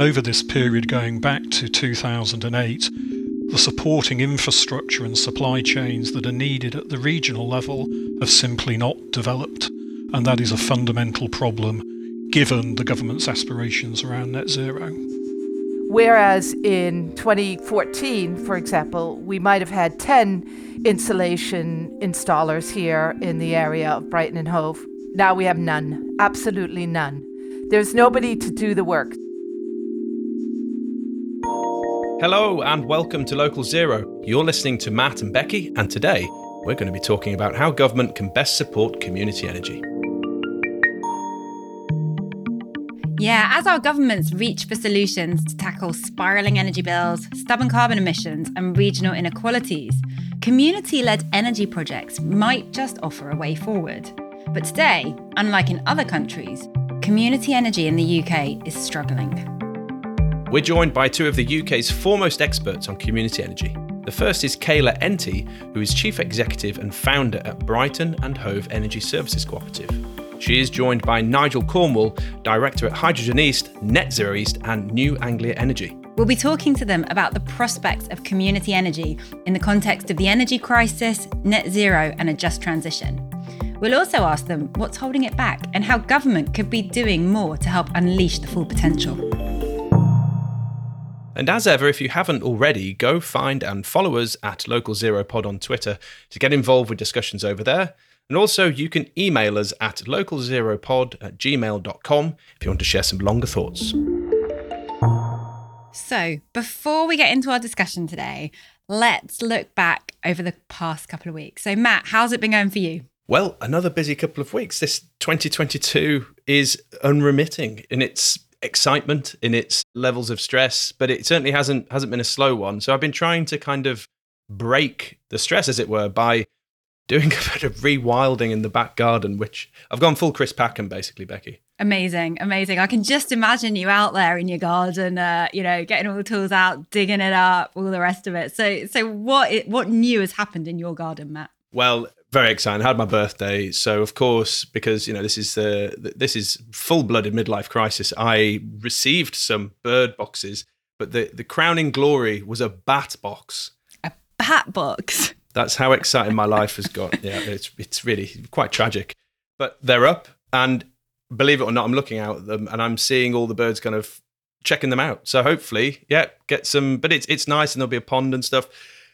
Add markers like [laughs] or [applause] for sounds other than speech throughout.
Over this period going back to 2008, the supporting infrastructure and supply chains that are needed at the regional level have simply not developed, and that is a fundamental problem given the government's aspirations around net zero. Whereas in 2014, for example, we might have had 10 insulation installers here in the area of Brighton and Hove. Now we have none, absolutely none. There's nobody to do the work. Hello and welcome to Local Zero. You're listening to Matt and Becky, and today we're going to be talking about how government can best support community energy. Yeah, as our governments reach for solutions to tackle spiralling energy bills, stubborn carbon emissions, and regional inequalities, community led energy projects might just offer a way forward. But today, unlike in other countries, community energy in the UK is struggling. We're joined by two of the UK's foremost experts on community energy. The first is Kayla Ente, who is Chief Executive and founder at Brighton and Hove Energy Services Cooperative. She is joined by Nigel Cornwall, Director at Hydrogen East, Net Zero East, and New Anglia Energy. We'll be talking to them about the prospects of community energy in the context of the energy crisis, net zero, and a just transition. We'll also ask them what's holding it back and how government could be doing more to help unleash the full potential. And as ever, if you haven't already, go find and follow us at Local Zero Pod on Twitter to get involved with discussions over there. And also, you can email us at localzeropod at gmail.com if you want to share some longer thoughts. So, before we get into our discussion today, let's look back over the past couple of weeks. So, Matt, how's it been going for you? Well, another busy couple of weeks. This 2022 is unremitting in its excitement, in its levels of stress, but it certainly hasn't hasn't been a slow one. So I've been trying to kind of break the stress, as it were, by doing [laughs] a bit of rewilding in the back garden, which I've gone full Chris Packham, basically, Becky. Amazing, amazing. I can just imagine you out there in your garden, uh, you know, getting all the tools out, digging it up, all the rest of it. So, so what what new has happened in your garden, Matt? Well, very exciting. I had my birthday, so of course, because you know this is the this is full blooded midlife crisis. I received some bird boxes, but the the crowning glory was a bat box. A bat box. [laughs] That's how exciting my life has got. Yeah, it's it's really quite tragic, but they're up, and believe it or not, I'm looking out at them, and I'm seeing all the birds kind of checking them out. So hopefully, yeah, get some. But it's it's nice, and there'll be a pond and stuff.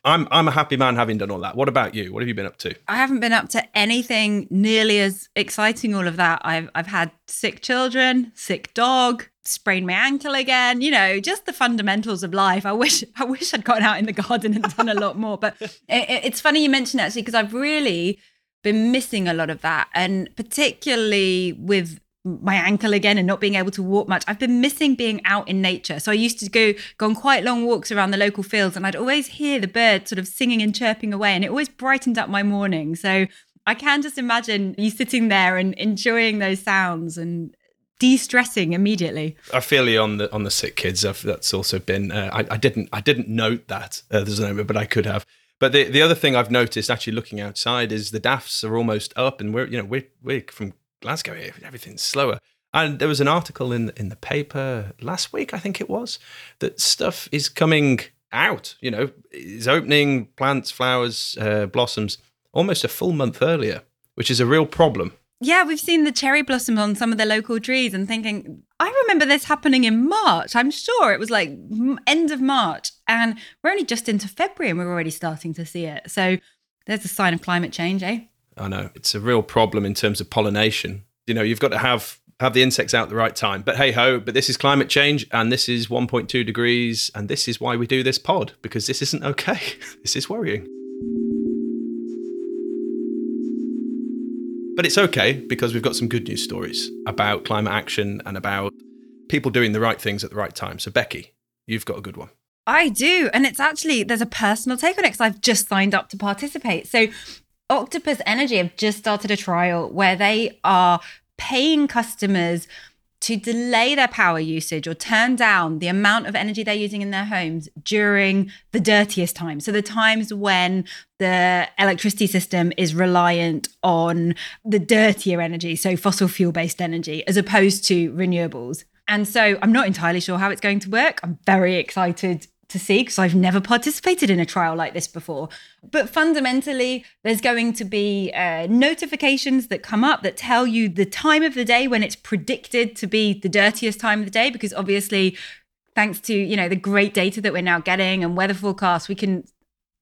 I'm I'm a happy man having done all that. What about you? What have you been up to? I haven't been up to anything nearly as exciting. All of that. I've I've had sick children, sick dog, sprained my ankle again. You know, just the fundamentals of life. I wish [laughs] I wish I'd gotten out in the garden and done a lot more. But [laughs] it, it's funny you mentioned actually because I've really been missing a lot of that, and particularly with my ankle again and not being able to walk much. I've been missing being out in nature. So I used to go go on quite long walks around the local fields and I'd always hear the birds sort of singing and chirping away and it always brightened up my morning. So I can just imagine you sitting there and enjoying those sounds and de-stressing immediately. I feel you on the on the sick kids. I've, that's also been. Uh, I, I didn't I didn't note that uh, there's no, but I could have. But the the other thing I've noticed actually looking outside is the DAFs are almost up, and we're you know we're we're from Glasgow here. Everything's slower. And there was an article in in the paper last week, I think it was, that stuff is coming out. You know, is opening plants, flowers, uh, blossoms almost a full month earlier, which is a real problem. Yeah, we've seen the cherry blossoms on some of the local trees and thinking, I remember this happening in March. I'm sure it was like end of March. And we're only just into February and we're already starting to see it. So there's a sign of climate change, eh? I know. It's a real problem in terms of pollination. You know, you've got to have have the insects out at the right time. But hey ho, but this is climate change and this is 1.2 degrees and this is why we do this pod because this isn't okay. [laughs] this is worrying. But it's okay because we've got some good news stories about climate action and about people doing the right things at the right time. So, Becky, you've got a good one. I do. And it's actually, there's a personal take on it because I've just signed up to participate. So, Octopus Energy have just started a trial where they are paying customers to delay their power usage or turn down the amount of energy they're using in their homes during the dirtiest times. So, the times when the electricity system is reliant on the dirtier energy, so fossil fuel based energy, as opposed to renewables. And so, I'm not entirely sure how it's going to work. I'm very excited to see because I've never participated in a trial like this before. But fundamentally, there's going to be uh, notifications that come up that tell you the time of the day when it's predicted to be the dirtiest time of the day, because obviously, thanks to you know the great data that we're now getting and weather forecasts, we can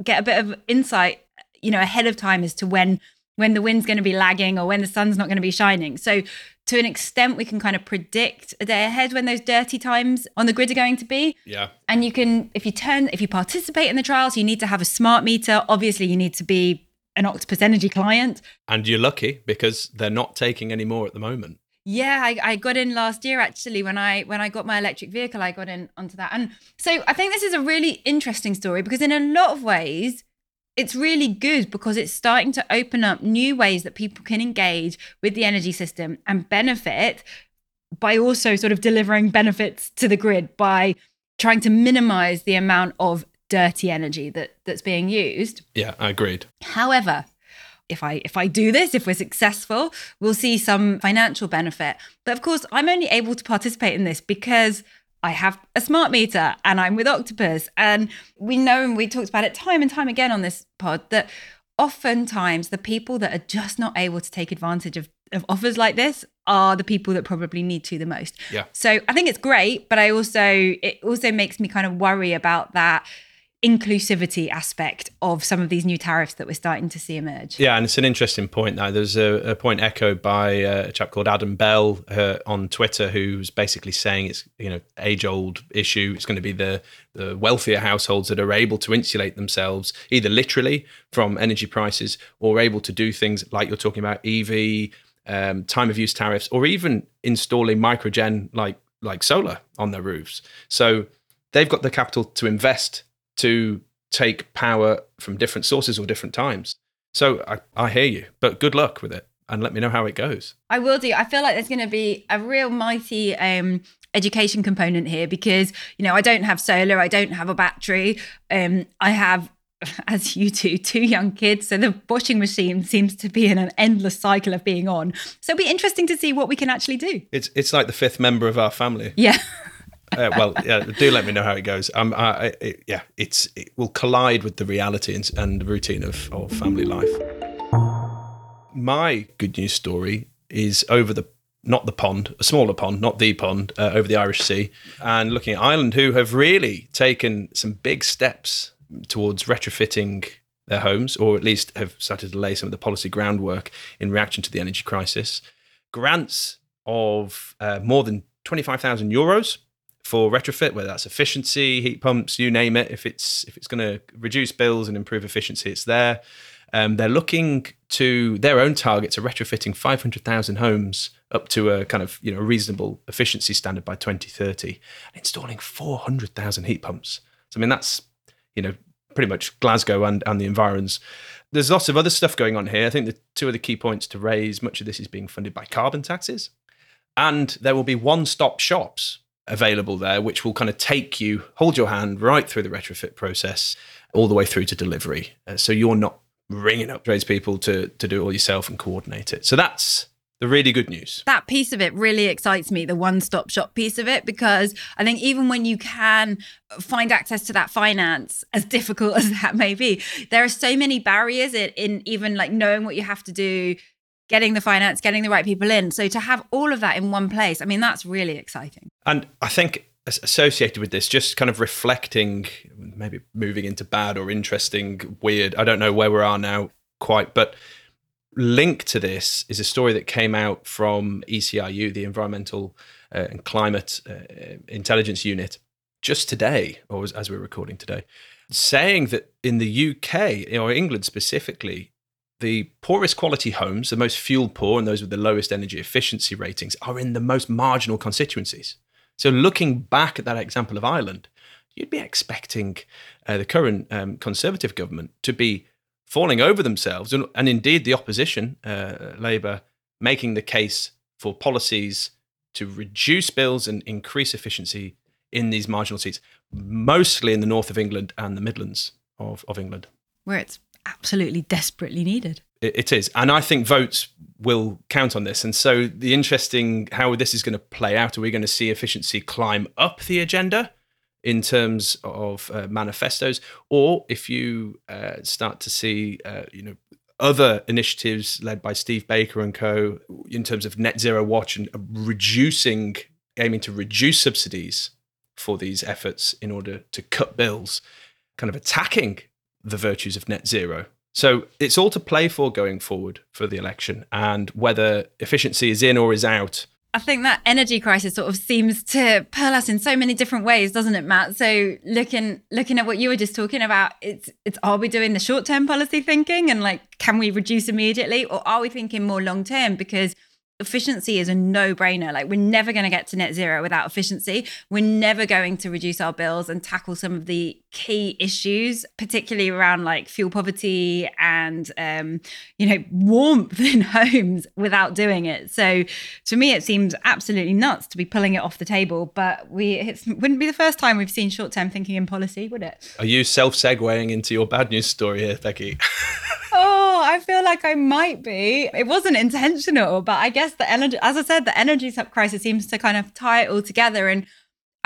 get a bit of insight, you know, ahead of time as to when when the wind's going to be lagging or when the sun's not going to be shining. So to an extent we can kind of predict a day ahead when those dirty times on the grid are going to be. Yeah. And you can if you turn if you participate in the trials you need to have a smart meter. Obviously you need to be an octopus energy client. And you're lucky because they're not taking any more at the moment. Yeah I, I got in last year actually when i when i got my electric vehicle i got in onto that. And so i think this is a really interesting story because in a lot of ways it's really good because it's starting to open up new ways that people can engage with the energy system and benefit by also sort of delivering benefits to the grid by trying to minimize the amount of dirty energy that that's being used. Yeah, I agreed. However, if I if I do this, if we're successful, we'll see some financial benefit. But of course, I'm only able to participate in this because I have a smart meter and I'm with Octopus. And we know, and we talked about it time and time again on this pod, that oftentimes the people that are just not able to take advantage of, of offers like this are the people that probably need to the most. Yeah. So I think it's great, but I also, it also makes me kind of worry about that inclusivity aspect of some of these new tariffs that we're starting to see emerge. Yeah, and it's an interesting point now. There's a, a point echoed by uh, a chap called Adam Bell uh, on Twitter who's basically saying it's you know age old issue. It's going to be the the wealthier households that are able to insulate themselves either literally from energy prices or able to do things like you're talking about EV. Um, time of use tariffs, or even installing microgen like like solar on their roofs. So they've got the capital to invest to take power from different sources or different times. So I, I hear you, but good luck with it and let me know how it goes. I will do. I feel like there's going to be a real mighty um, education component here because, you know, I don't have solar, I don't have a battery. Um, I have, [laughs] as you do, two young kids. So the washing machine seems to be in an endless cycle of being on. So it'll be interesting to see what we can actually do. It's, it's like the fifth member of our family. Yeah. [laughs] uh, well, yeah, do let me know how it goes. Um, I, yeah, it's it will collide with the reality and, and the routine of, of family life. My good news story is over the not the pond, a smaller pond, not the pond, uh, over the Irish Sea, and looking at Ireland, who have really taken some big steps towards retrofitting their homes, or at least have started to lay some of the policy groundwork in reaction to the energy crisis. Grants of uh, more than 25,000 euros for retrofit, whether that's efficiency, heat pumps, you name it. If it's if it's going to reduce bills and improve efficiency, it's there. Um, they're looking to their own targets of retrofitting 500,000 homes up to a kind of you know reasonable efficiency standard by 2030, and installing 400,000 heat pumps. So I mean that's you know pretty much Glasgow and and the environs. There's lots of other stuff going on here. I think the two of the key points to raise. Much of this is being funded by carbon taxes. And there will be one stop shops available there, which will kind of take you, hold your hand right through the retrofit process, all the way through to delivery. Uh, so you're not ringing up tradespeople to, to do it all yourself and coordinate it. So that's the really good news. That piece of it really excites me, the one stop shop piece of it, because I think even when you can find access to that finance, [laughs] as difficult as that may be, there are so many barriers in, in even like knowing what you have to do, getting the finance, getting the right people in. So to have all of that in one place, I mean, that's really exciting. And I think associated with this, just kind of reflecting, maybe moving into bad or interesting, weird, I don't know where we are now quite, but linked to this is a story that came out from ECIU, the Environmental uh, and Climate uh, Intelligence Unit, just today, or as, as we're recording today, saying that in the UK or England specifically, the poorest quality homes, the most fuel poor, and those with the lowest energy efficiency ratings are in the most marginal constituencies. So, looking back at that example of Ireland, you'd be expecting uh, the current um, Conservative government to be falling over themselves, and, and indeed the opposition, uh, Labour, making the case for policies to reduce bills and increase efficiency in these marginal seats, mostly in the north of England and the Midlands of, of England. Where it's absolutely desperately needed. It, is. And I think votes will count on this. And so the interesting how this is going to play out, are we going to see efficiency climb up the agenda? in terms of uh, manifestos, or if you uh, start to see, uh, you know, other initiatives led by Steve Baker and co. in terms of net zero watch and reducing, aiming to reduce subsidies for these efforts in order to cut bills, kind of attacking the virtues of net zero. So it's all to play for going forward for the election, and whether efficiency is in or is out I think that energy crisis sort of seems to pearl us in so many different ways, doesn't it, Matt? So looking looking at what you were just talking about, it's it's are we doing the short term policy thinking and like can we reduce immediately, or are we thinking more long term? Because efficiency is a no brainer. Like, we're never going to get to net zero without efficiency. We're never going to reduce our bills and tackle some of the key issues, particularly around like fuel poverty and, um, you know, warmth [laughs] in homes without doing it. So, to me, it seems absolutely nuts to be pulling it off the table. But we, it wouldn't be the first time we've seen short term thinking in policy, would it? Are you self segueing into your bad news story here, Becky? oh, I feel like I might be. It wasn't intentional, but I guess the energy, as I said, the energy crisis seems to kind of tie it all together. And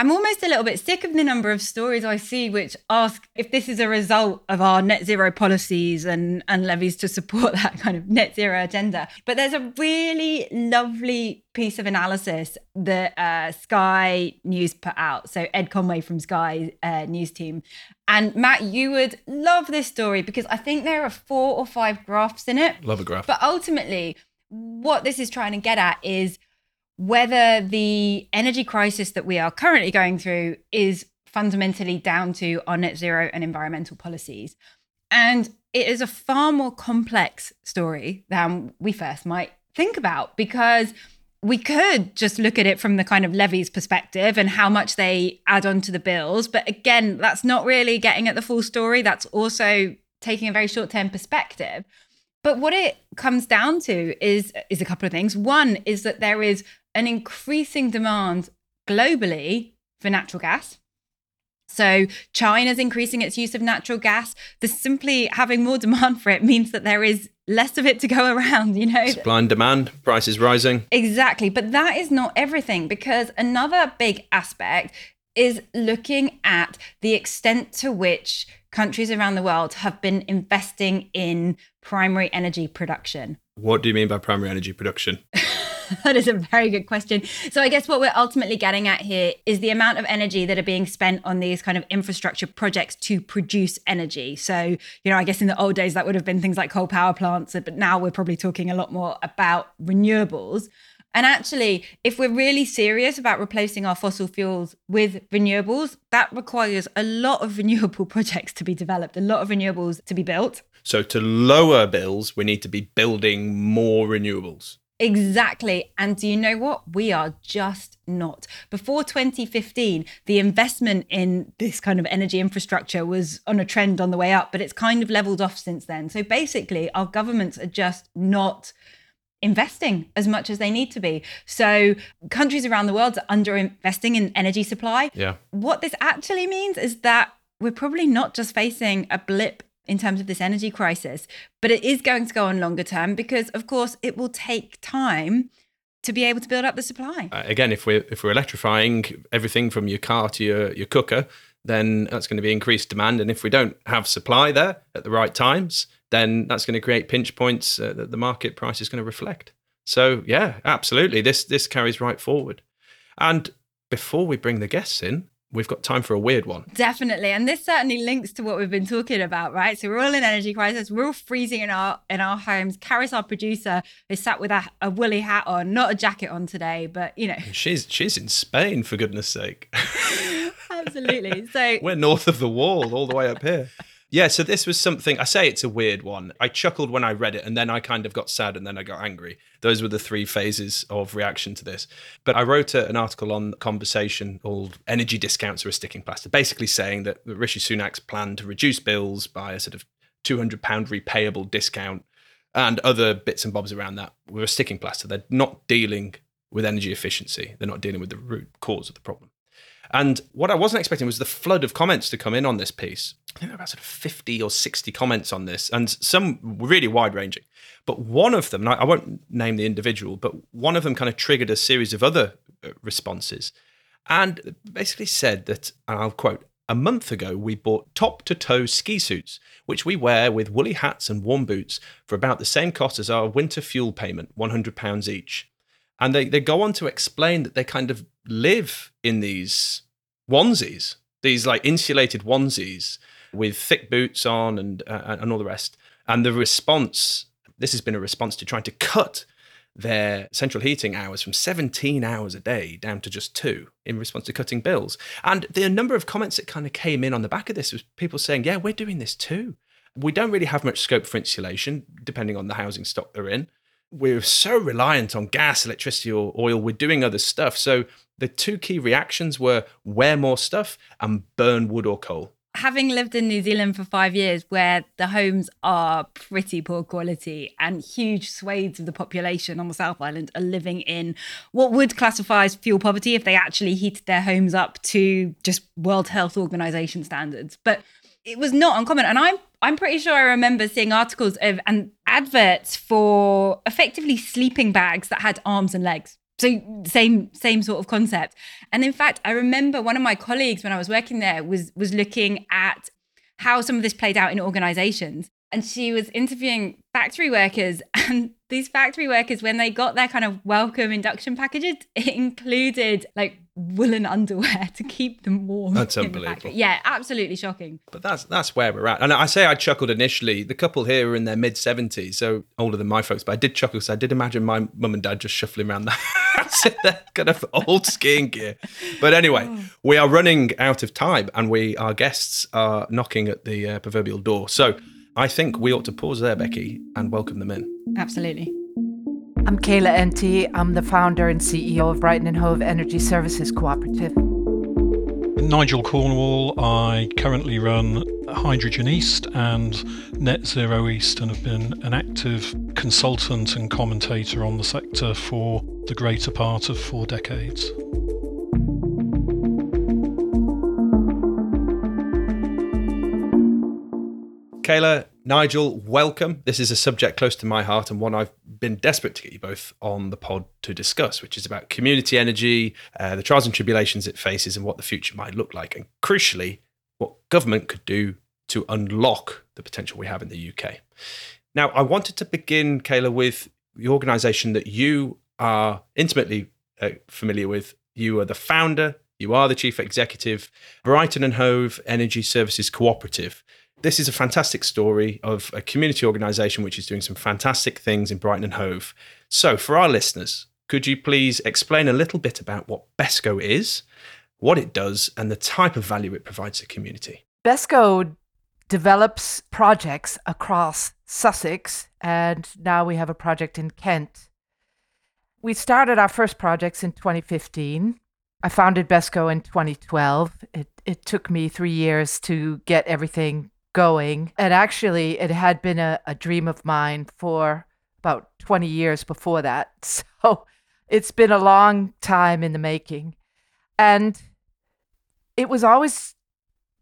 I'm almost a little bit sick of the number of stories I see which ask if this is a result of our net zero policies and, and levies to support [laughs] that kind of net zero agenda. But there's a really lovely piece of analysis that uh, Sky News put out. So Ed Conway from Sky uh, News team. And Matt, you would love this story because I think there are four or five graphs in it. Love a graph. But ultimately, what this is trying to get at is whether the energy crisis that we are currently going through is fundamentally down to our net zero and environmental policies. And it is a far more complex story than we first might think about because we could just look at it from the kind of levies perspective and how much they add on to the bills. But again, that's not really getting at the full story. That's also taking a very short term perspective. But what it comes down to is is a couple of things. One is that there is an increasing demand globally for natural gas. So China's increasing its use of natural gas. The simply having more [laughs] demand for it means that there is less of it to go around, you know. Supply and demand, prices rising. Exactly. But that is not everything because another big aspect is looking at the extent to which countries around the world have been investing in primary energy production. What do you mean by primary energy production? [laughs] that is a very good question. So, I guess what we're ultimately getting at here is the amount of energy that are being spent on these kind of infrastructure projects to produce energy. So, you know, I guess in the old days that would have been things like coal power plants, but now we're probably talking a lot more about renewables. And actually, if we're really serious about replacing our fossil fuels with renewables, that requires a lot of [laughs] renewable projects to be developed, a lot of renewables to be built. So, to lower bills, we need to be building more renewables. Exactly. And do you know what? We are just not. Before 2015, the investment in this kind of energy infrastructure was on a trend on the way up, but it's kind of leveled off since then. So basically, our governments are just not investing as much as they need to be. So countries around the world are under investing in energy supply. Yeah. What this actually means is that we're probably not just facing a blip in terms of this energy crisis, but it is going to go on longer term because of course it will take time to be able to build up the supply. Uh, again, if we're if we're electrifying everything from your car to your, your cooker, then that's going to be increased demand. And if we don't have supply there at the right times, then that's going to create pinch points uh, that the market price is going to reflect. So yeah, absolutely, this this carries right forward. And before we bring the guests in, we've got time for a weird one. Definitely. And this certainly links to what we've been talking about, right? So we're all in energy crisis. We're all freezing in our in our homes. Karis, our producer, is sat with a, a woolly hat on, not a jacket on today, but you know. She's she's in Spain for goodness sake. [laughs] Absolutely. So [laughs] we're north of the wall, all the way up here. Yeah, so this was something I say it's a weird one. I chuckled when I read it and then I kind of got sad and then I got angry. Those were the three phases of reaction to this. But I wrote a, an article on the conversation called Energy Discounts Are a Sticking Plaster, basically saying that Rishi Sunak's plan to reduce bills by a sort of £200 repayable discount and other bits and bobs around that were a sticking plaster. They're not dealing with energy efficiency, they're not dealing with the root cause of the problem. And what I wasn't expecting was the flood of comments to come in on this piece. I think there were about sort of 50 or 60 comments on this, and some really wide ranging. But one of them, I won't name the individual, but one of them kind of triggered a series of other uh, responses and basically said that, and I'll quote, a month ago, we bought top to toe ski suits, which we wear with woolly hats and warm boots for about the same cost as our winter fuel payment, £100 each. And they, they go on to explain that they kind of live in these onesies, these like insulated onesies with thick boots on and, uh, and all the rest. And the response, this has been a response to trying to cut their central heating hours from 17 hours a day down to just two in response to cutting bills. And the number of comments that kind of came in on the back of this was people saying, yeah, we're doing this too. We don't really have much scope for insulation, depending on the housing stock they're in we're so reliant on gas, electricity, or oil. We're doing other stuff. So the two key reactions were wear more stuff and burn wood or coal. Having lived in New Zealand for five years, where the homes are pretty poor quality and huge swathes of the population on the South Island are living in what would classify as fuel poverty if they actually heated their homes up to just World Health Organization standards. But it was not uncommon. And I'm I'm pretty sure I remember seeing articles of and adverts for effectively sleeping bags that had arms and legs. So same same sort of concept. And in fact, I remember one of my colleagues when I was working there was was looking at how some of this played out in organizations. And she was interviewing factory workers [laughs] and these factory workers when they got their kind of welcome induction packages, it included like woolen underwear to keep them warm. That's unbelievable. Yeah, absolutely shocking. But that's that's where we're at. And I say I chuckled initially. The couple here are in their mid seventies, so older than my folks. But I did chuckle because I did imagine my mum and dad just shuffling around the house [laughs] in their kind of old skiing gear. But anyway, oh. we are running out of time, and we our guests are knocking at the uh, proverbial door. So I think we ought to pause there, Becky, and welcome them in. Absolutely. I'm Kayla Ente. I'm the founder and CEO of Brighton and Hove Energy Services Cooperative. Nigel Cornwall. I currently run Hydrogen East and Net Zero East and have been an active consultant and commentator on the sector for the greater part of four decades. Kayla, Nigel, welcome. This is a subject close to my heart and one I've been desperate to get you both on the pod to discuss, which is about community energy, uh, the trials and tribulations it faces, and what the future might look like, and crucially, what government could do to unlock the potential we have in the UK. Now, I wanted to begin, Kayla, with the organisation that you are intimately uh, familiar with. You are the founder, you are the chief executive, Brighton and Hove Energy Services Cooperative. This is a fantastic story of a community organisation which is doing some fantastic things in Brighton and Hove. So, for our listeners, could you please explain a little bit about what BESCO is, what it does, and the type of value it provides to the community? BESCO develops projects across Sussex, and now we have a project in Kent. We started our first projects in 2015. I founded BESCO in 2012. It, it took me three years to get everything going. And actually, it had been a, a dream of mine for about 20 years before that. [laughs] So it's been a long time in the making. And it was always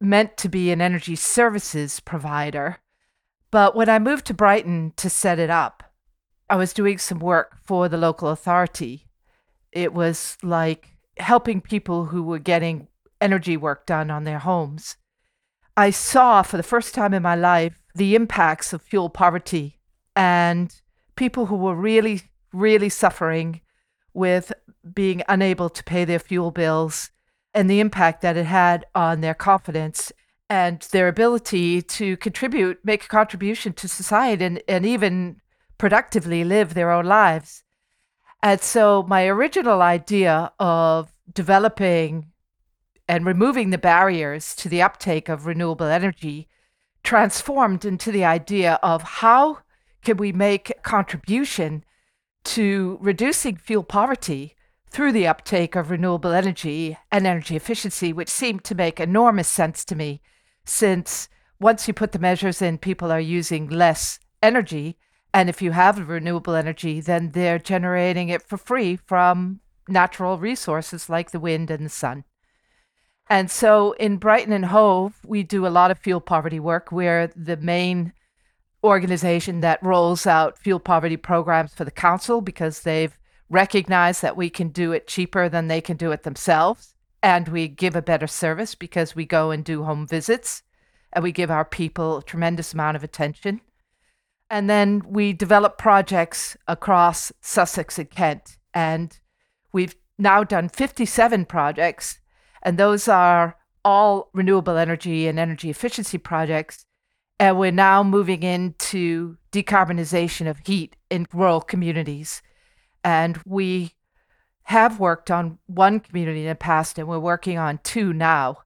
meant to be an energy services provider. But when I moved to Brighton to set it up, I was doing some work for the local authority. It was like helping people who were getting energy work done on their homes. I saw for the first time in my life the impacts of fuel poverty and people who were really, really suffering with being unable to pay their fuel bills and the impact that it had on their confidence and their ability to contribute, make a contribution to society, and, and even productively live their own lives. And so, my original idea of developing and removing the barriers to the uptake of renewable energy transformed into the idea of how can we make contribution to reducing fuel poverty through the uptake of renewable energy and energy efficiency, which seemed to make enormous sense to me since once you put the measures in, people are using less energy. And if you have renewable energy, then they're generating it for free from natural resources like the wind and the sun. And so in Brighton and Hove, we do a lot of fuel poverty work. We're the main organization that rolls out fuel poverty programs for the council because they've recognized that we can do it cheaper than they can do it themselves. And we give a better service because we go and do home visits and we give our people a tremendous amount of attention. And then we develop projects across Sussex and Kent. And we've now done 57 projects, and those are all renewable energy and energy efficiency projects and we're now moving into decarbonization of heat in rural communities. And we have worked on one community in the past, and we're working on two now.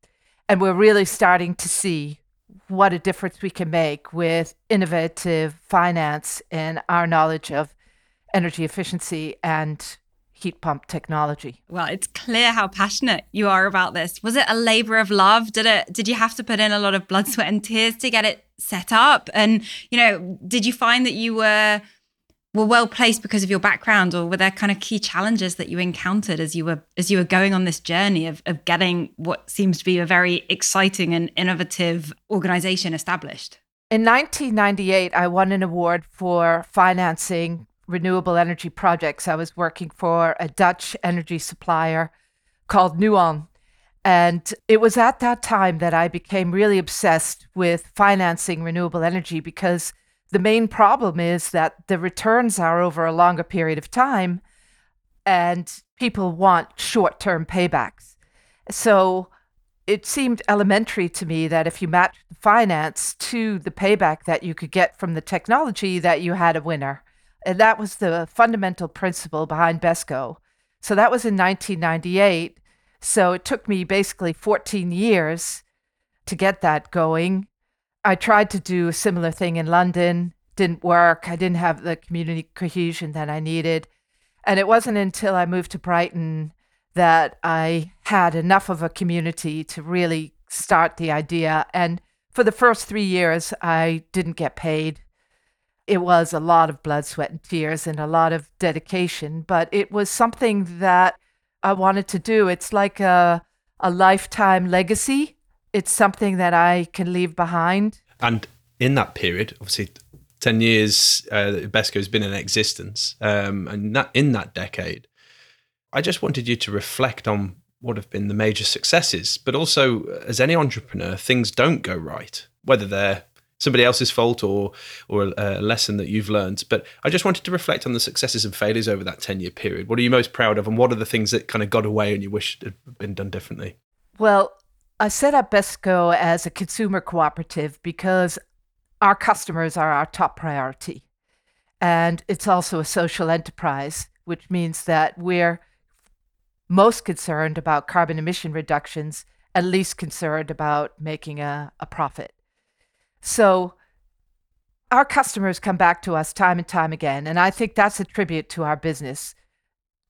And we're really starting to see what a difference we can make with innovative finance and our knowledge of energy efficiency and heat pump technology. Well, it's clear how passionate you are about this. Was it a labor of love? Did it did you have to put in a lot of blood, sweat and tears to get it set up? And, you know, did you find that you were were well placed because of your background or were there kind of key challenges that you encountered as you were as you were going on this journey of, of getting what seems to be a very exciting and innovative organization established? In 1998, I won an award for financing renewable energy projects. I was working for a Dutch energy supplier called Nuon. And it was at that time that I became really obsessed with financing renewable energy because the main problem is that the returns are over a longer period of time and people want short term paybacks. So it seemed elementary to me that if you matched the finance to the payback that you could get from the technology, that you had a winner. And that was the fundamental principle behind BESCO. So that was in 1998. So it took me basically 14 years to get that going. I tried to do a similar thing in London, didn't work. I didn't have the community cohesion that I needed. And it wasn't until I moved to Brighton that I had enough of a community to really start the idea. And for the first three years, I didn't get paid it was a lot of blood, sweat, and tears and a lot of dedication, but it was something that I wanted to do. It's like a, a lifetime legacy. It's something that I can leave behind. And in that period, obviously, 10 years, uh, BESCO has been in existence. Um, and that, in that decade, I just wanted you to reflect on what have been the major successes, but also as any entrepreneur, things don't go right, whether they're somebody else's fault or or a, lesson that you've learned. But I just wanted to reflect on the successes and failures over that ten year period. What are you most proud of, and what are the things that kind of got away and you wish had been done differently? Well, I set up BESCO as a consumer cooperative because our customers are our top priority. And it's also a social enterprise, which means that we're most concerned about carbon emission reductions and least concerned about making a, a profit. So our customers come back to us time and time again. And I think that's a tribute to our business.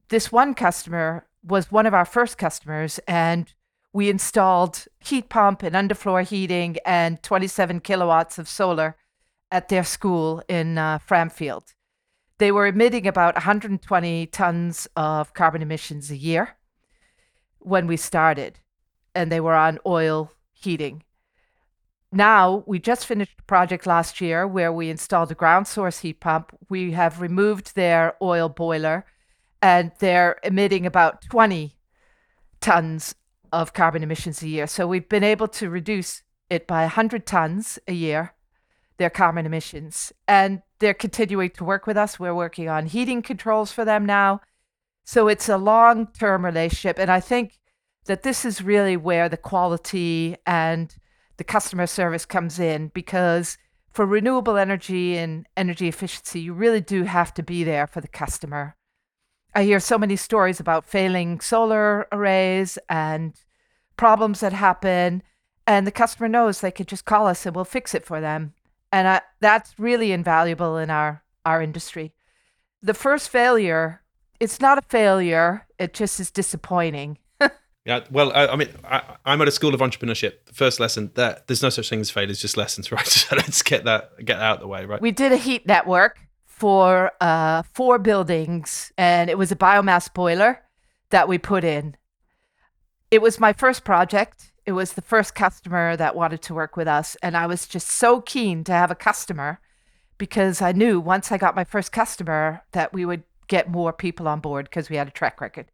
This one customer was one of our first customers, and we installed heat pump and underfloor heating and 27 kilowatts of solar at their school in uh, Framfield. they were emitting about 120 tons of carbon emissions a year when we started, and they were on oil heating. Now, we just finished a project last year where we installed a ground source heat pump. We have removed their oil boiler, and they're emitting about 20 tons of carbon emissions a year. So we've been able to reduce it by 100 tons a year, their carbon emissions. And they're continuing to work with us. We're working on heating controls for them now. So it's a long term relationship. And I think that this is really where the quality and the customer service comes in because for renewable energy and energy efficiency, you really do have to be there for the customer. I hear so many stories about failing solar arrays and problems that happen, and the customer knows they could just call us and we'll fix it for them. And I, that's really invaluable in our, our industry. The first failure, it's not a failure, it just is disappointing. Yeah, well, I, I mean, I, am at a school of entrepreneurship. The first lesson that there's no such thing as failures, just lessons, [laughs] right? So let's get that get out of the way, right? We did a heat network for uh, four buildings, and it was a biomass boiler that we put in. It was my first project. It was the first customer that wanted to work with us, and I was just so keen to have a customer because I knew once I got my first customer that we would get more people on board because we had a track record.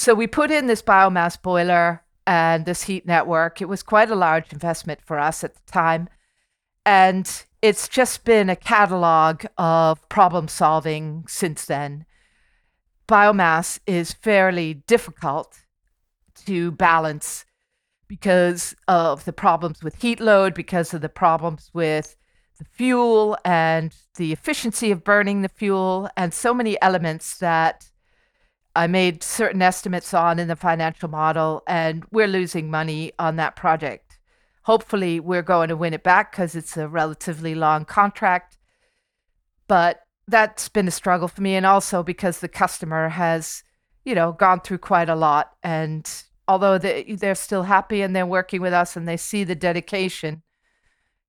So we put in this biomass boiler and this heat network. It was quite a large investment for us at the time. And it's just been a catalog of problem solving since then. Biomass is fairly difficult to balance because of the problems with heat load, because of the problems with the fuel and the efficiency of burning the fuel, and so many elements that I made certain estimates on in the financial model, and we're losing money on that project. Hopefully, we're going to win it back because it's a relatively long contract. But that's been a struggle for me, and also because the customer has, you know, gone through quite a lot. And although they, they're still happy and they're working with us and they see the dedication,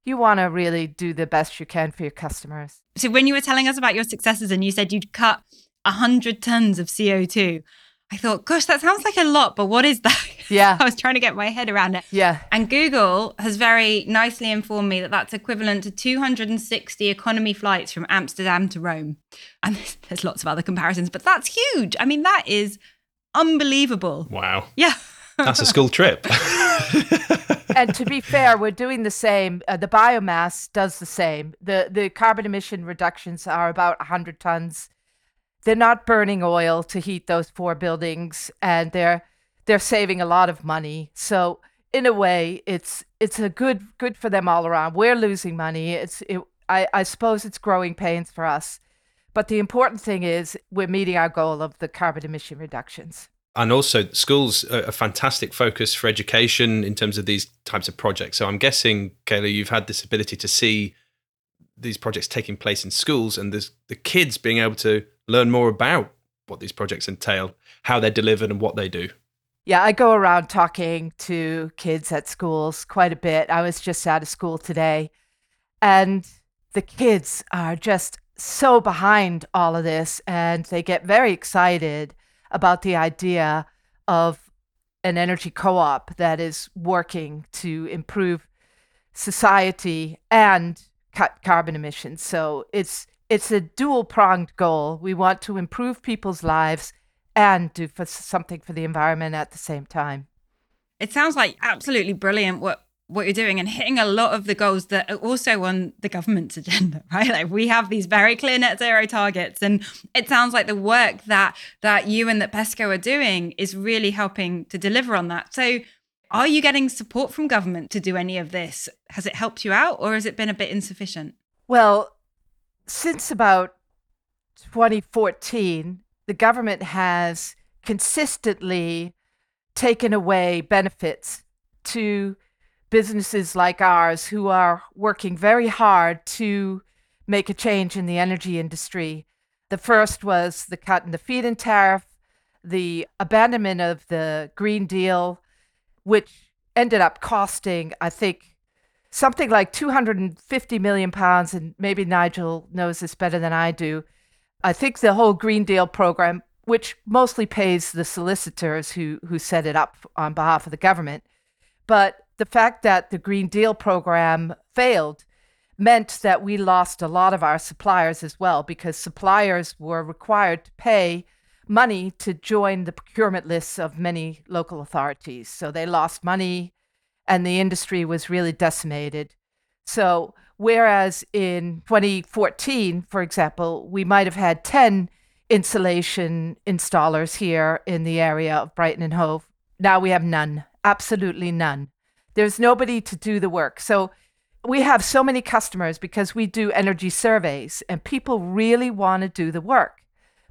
you want to really do the best you can for your customers. So, when you were telling us about your successes and you said you'd cut 100 tons of CO2. I thought, gosh, that sounds like a lot, but what is that? [laughs] Yeah. I was trying to get my head around it. Yeah. And Google has very nicely informed me that that's equivalent to 260 economy flights from Amsterdam to Rome. And there's, there's lots of other comparisons, but that's huge. I mean, that is unbelievable. Wow. Yeah. That's a school trip. [laughs] and to be fair, we're doing the same. Uh, the biomass does the same. The the carbon emission reductions are about 100 tons they're not burning oil to heat those four buildings and they're they're saving a lot of money. So in a way it's it's a good good for them all around. We're losing money. It's it, I, I suppose it's growing pains for us. But the important thing is we're meeting our goal of the carbon emission reductions. And also schools are a fantastic focus for education in terms of these types of projects. So i'm guessing kayla you've had this ability to see these projects taking place in schools and the kids being able to learn more about what these projects entail, how they're delivered, and what they do. Yeah, I go around talking to kids at schools quite a bit. I was just out of school today, and the kids are just so behind all of this, and they get very excited about the idea of an energy co op that is working to improve society and cut carbon emissions. So it's it's a dual pronged goal. We want to improve people's lives and do for something for the environment at the same time. It sounds like absolutely brilliant what what you're doing and hitting a lot of the goals that are also on the government's [laughs] agenda, right? Like we have these very clear net zero targets, and it sounds like the work that that you and that BESCO are doing is really helping to deliver on that. So, are you getting support from government to do any of this? Has it helped you out, or has it been a bit insufficient? Well, since about 2014, the government has consistently taken away benefits to businesses like ours who are working very hard to make a change in the energy industry. The first was the cut in the feed in tariff, the abandonment of the Green Deal, which ended up costing, I think, something like 250 million pounds, and maybe Nigel knows this better than I do, I think the whole Green Deal program, which mostly pays the solicitors who, who set it up on behalf of the government, but the fact that the Green Deal program failed meant that we lost a lot of our suppliers as well because suppliers were required to pay money to join the procurement lists of many local authorities. So they lost money and the industry was really decimated. So, whereas in 2014, for example, we might have had 10 insulation installers here in the area of Brighton and Hove, now we have none, absolutely none. There's nobody to do the work. So, we have so many customers because we do energy surveys and people really want to do the work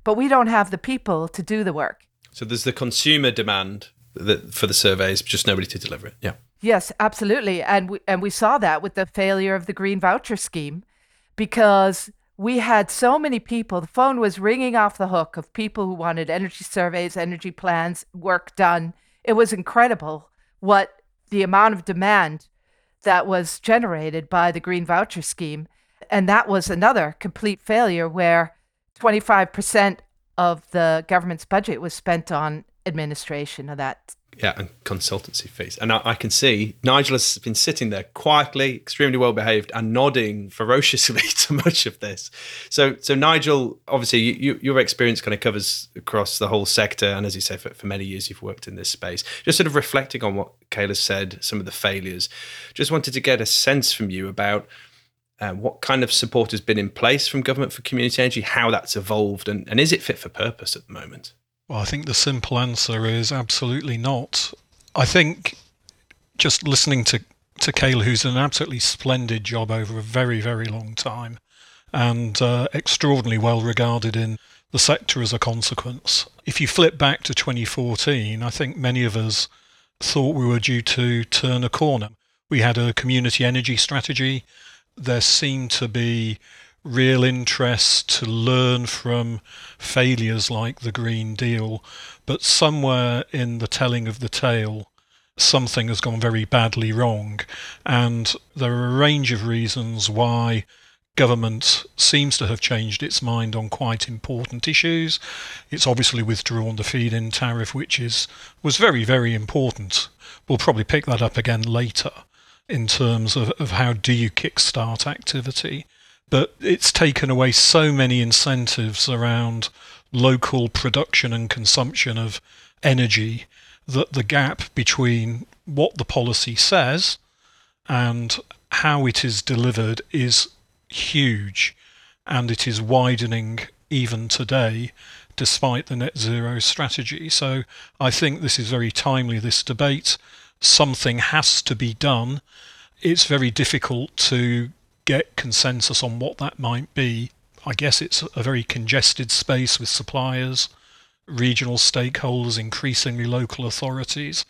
but we don't have the people to do the work. So there's the consumer demand that, for the surveys, just nobody to deliver it. Yeah. Yes, absolutely. And we, and we saw that with the failure of the green voucher scheme because we had so many people, the phone was ringing off the hook of people who wanted energy surveys, energy plans, work done. It was incredible what the amount of demand that was generated by the green voucher scheme. And that was another complete failure where 25% of the government's budget was spent on administration of that. Yeah, and consultancy fees. And I, I, can see Nigel has been sitting there quietly, extremely well behaved, and nodding ferociously [laughs] to much of this. So, so Nigel, obviously, you, your experience kind of covers across the whole sector, and as you say, for, for many years you've worked in this space. Just sort of reflecting on what Kayla said, some of the failures. Just wanted to get a sense from you about uh, what kind of support has been in place from government for community energy, how that's evolved, and, and is it fit for purpose at the moment? Well, I think the simple answer is absolutely not. I think just listening to, to Kayla, who's done an absolutely splendid job over a very, very long time and uh, extraordinarily well regarded in the sector as a consequence. If you flip back to 2014, I think many of us thought we were due to turn a corner. We had a community energy strategy there seemed to be real interest to learn from failures like the Green Deal, but somewhere in the telling of the tale, something has gone very badly wrong. And there are a range of reasons why government seems to have changed its mind on quite important issues. It's obviously withdrawn the feed-in tariff, which is was very, very important. We'll probably pick that up again later in terms of, of how do you kickstart activity. But it's taken away so many incentives around local production and consumption of energy that the gap between what the policy says and how it is delivered is huge and it is widening even today despite the net zero strategy. So I think this is very timely, this debate something has to be done. It's very difficult to get consensus on what that might be. I guess it's a very congested space with suppliers, regional stakeholders, increasingly local authorities,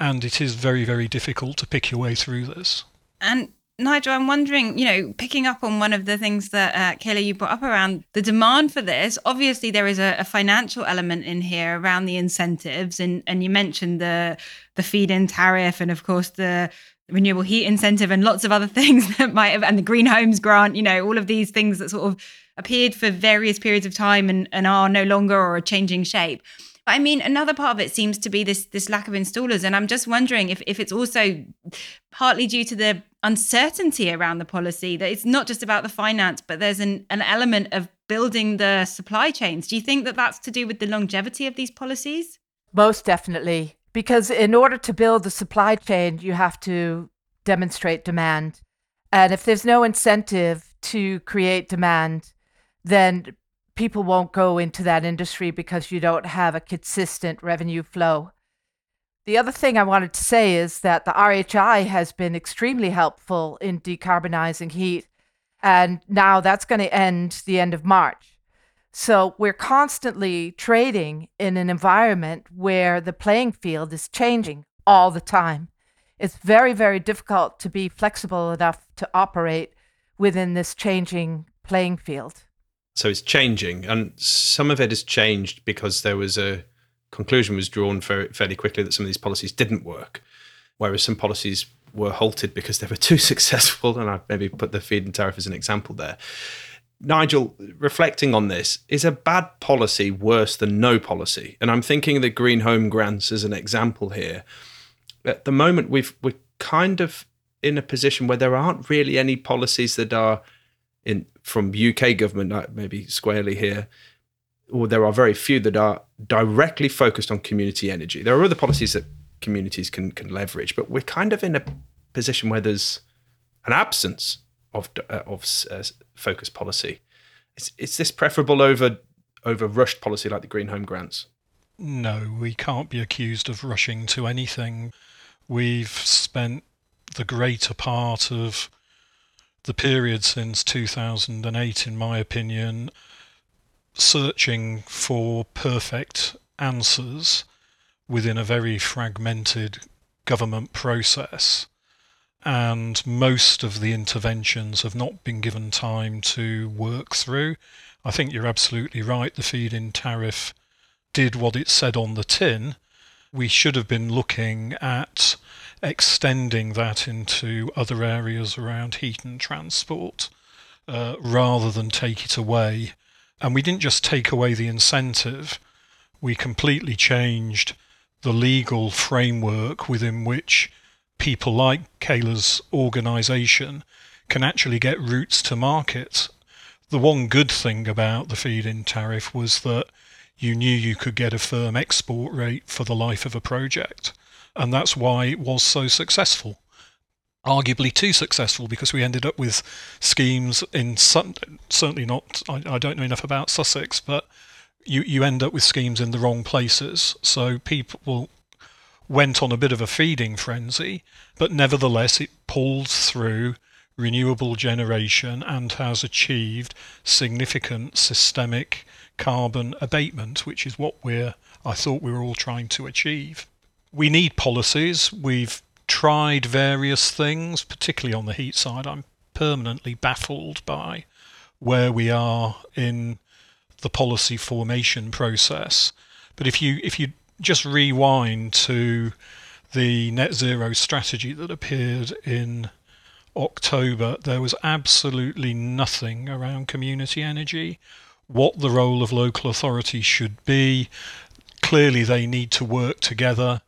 and it is very, very difficult to pick your way through this. And Nigel, I'm wondering, you know, picking up on one of the things that uh, Kayla you brought up around the demand for this. Obviously, there is a, a financial element in here around the incentives, and and you mentioned the the feed-in tariff, and of course the renewable heat incentive, and lots of other [laughs] things that might have, and the green homes grant. You know, all of these things that sort of appeared for various periods of time and, and are no longer or are changing shape. But I mean, another part of it seems to be this this lack of installers, and I'm just wondering if if it's also partly due to the uncertainty around the policy that it's not just about the finance, but there's an an element of building the supply chains. Do you think that that's to do with the longevity of these policies? Most definitely, because in order to build the supply chain, you have to demonstrate demand, and if there's no incentive to create demand, then people won't go into that industry because you don't have a consistent revenue flow. The other thing I wanted to say is that the RHI has been extremely helpful in decarbonizing heat, and now that's going to end the end of March. So we're constantly trading in an environment where the playing field is changing all the time. It's very, very difficult to be flexible enough to operate within this changing playing field. So it's changing, and some of it has changed because there was a conclusion was drawn fairly quickly that some of these policies didn't work, whereas some policies were halted because they were [laughs] too successful. And I maybe put the feed-in tariff as an example there. Nigel, reflecting on this, is a bad policy worse than no policy? And I'm thinking the green home grants as an example here. At the moment, we've we're kind of in a position where there aren't really any policies that are in from UK government, maybe squarely here, or there are very few that are directly focused on community energy. There are other policies that communities can can leverage, but we're kind of in a position where there's an absence of uh, of uh, focused policy. Is, is this preferable over over rushed policy like the Green Home grants? No, we can't be accused of rushing to anything. We've spent the greater part of the period since 2008, in my opinion, searching for perfect answers within a very fragmented government process and most of the interventions have not been given time to work through. I think you're absolutely right. The feed in tariff did what it said on the tin. We should have been looking at extending that into other areas around heat and transport uh, rather than take it away. And we didn't just take away the incentive, we completely changed the legal framework within which people like Kayla's organisation can actually get routes to market. The one good thing about the feed in tariff was that you knew you could get a firm export rate for the life of a project. And that's why it was so successful. Arguably too successful because we ended up with schemes in some, certainly not, I, I don't know enough about Sussex, but you, you end up with schemes in the wrong places. So people went on a bit of a feeding frenzy, but nevertheless it pulled through renewable generation and has achieved significant systemic carbon abatement, which is what we're I thought we were all trying to achieve. We need policies. We've tried various things, particularly on the heat side. I'm permanently baffled by where we are in the policy formation process. But if you if you just rewind to the net zero strategy that appeared in October, there was absolutely nothing around community energy, what the role of local authorities should be. Clearly, they need to work together,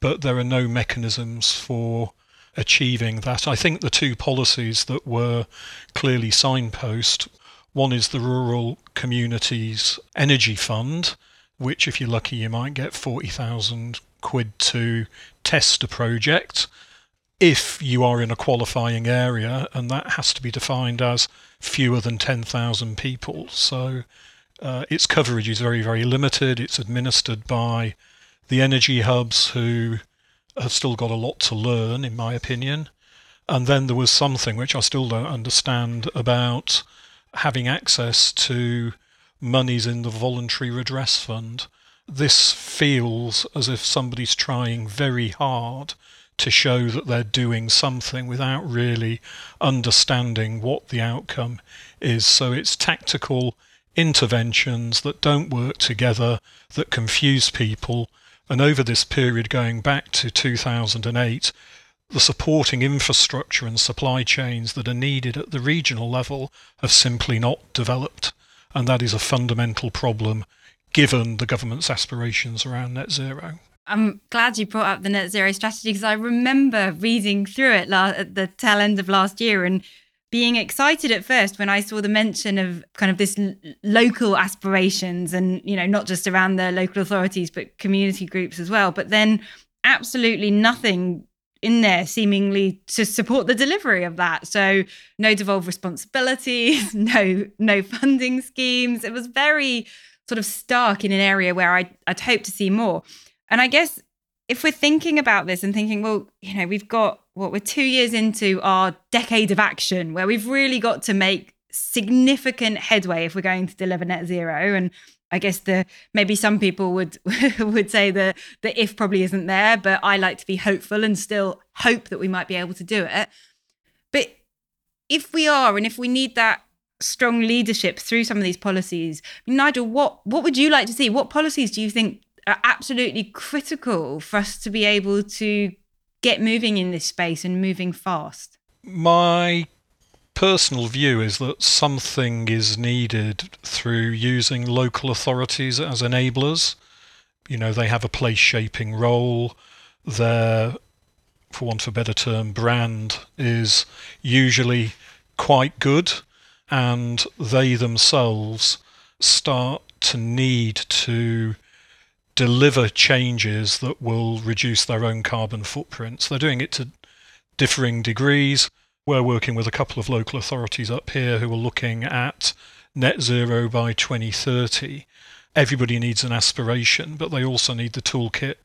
but there are no mechanisms for achieving that. I think the two policies that were clearly signpost one is the Rural Communities Energy Fund, which, if you're lucky, you might get 40,000 quid to test a project if you are in a qualifying area, and that has to be defined as fewer than 10,000 people. So uh, its coverage is very, very limited. It's administered by the energy hubs who have still got a lot to learn, in my opinion. And then there was something which I still don't understand about having access to monies in the voluntary redress fund. This feels as if somebody's trying very hard to show that they're doing something without really understanding what the outcome is. So it's tactical interventions that don't work together, that confuse people. And over this period going back to 2008, the supporting infrastructure and supply chains that are needed at the regional level have simply not developed and that is a fundamental problem given the government's aspirations around net zero. I'm glad you brought up the net zero strategy because I remember reading through it at the tail end of last year and being excited at first when I saw the mention of kind of this l- local aspirations and, you know, not just around the local authorities, but community groups as well. But then absolutely nothing in there seemingly to support the delivery of that. So no devolved responsibilities, [laughs] no no funding schemes. It was very sort of stark in an area where I, I'd hope to see more. And I guess if we're thinking about this and thinking, well, you know, we've got what we're two years into our decade of action where we've really got to make significant headway if we're going to deliver net zero. And I guess the maybe some people would [laughs] would say the the if probably isn't there, but I like to be hopeful and still hope that we might be able to do it. But if we are, and if we need that strong leadership through some of these policies, Nigel, what what would you like to see? What policies do you think are absolutely critical for us to be able to get moving in this space and moving fast? My personal view is that something is needed through using local authorities as enablers. You know, they have a place shaping role. Their, for want of a better term, brand is usually quite good, and they themselves start to need to deliver changes that will reduce their own carbon footprints. They're doing it to differing degrees. We're working with a couple of local authorities up here who are looking at net zero by 2030. Everybody needs an aspiration, but they also need the toolkit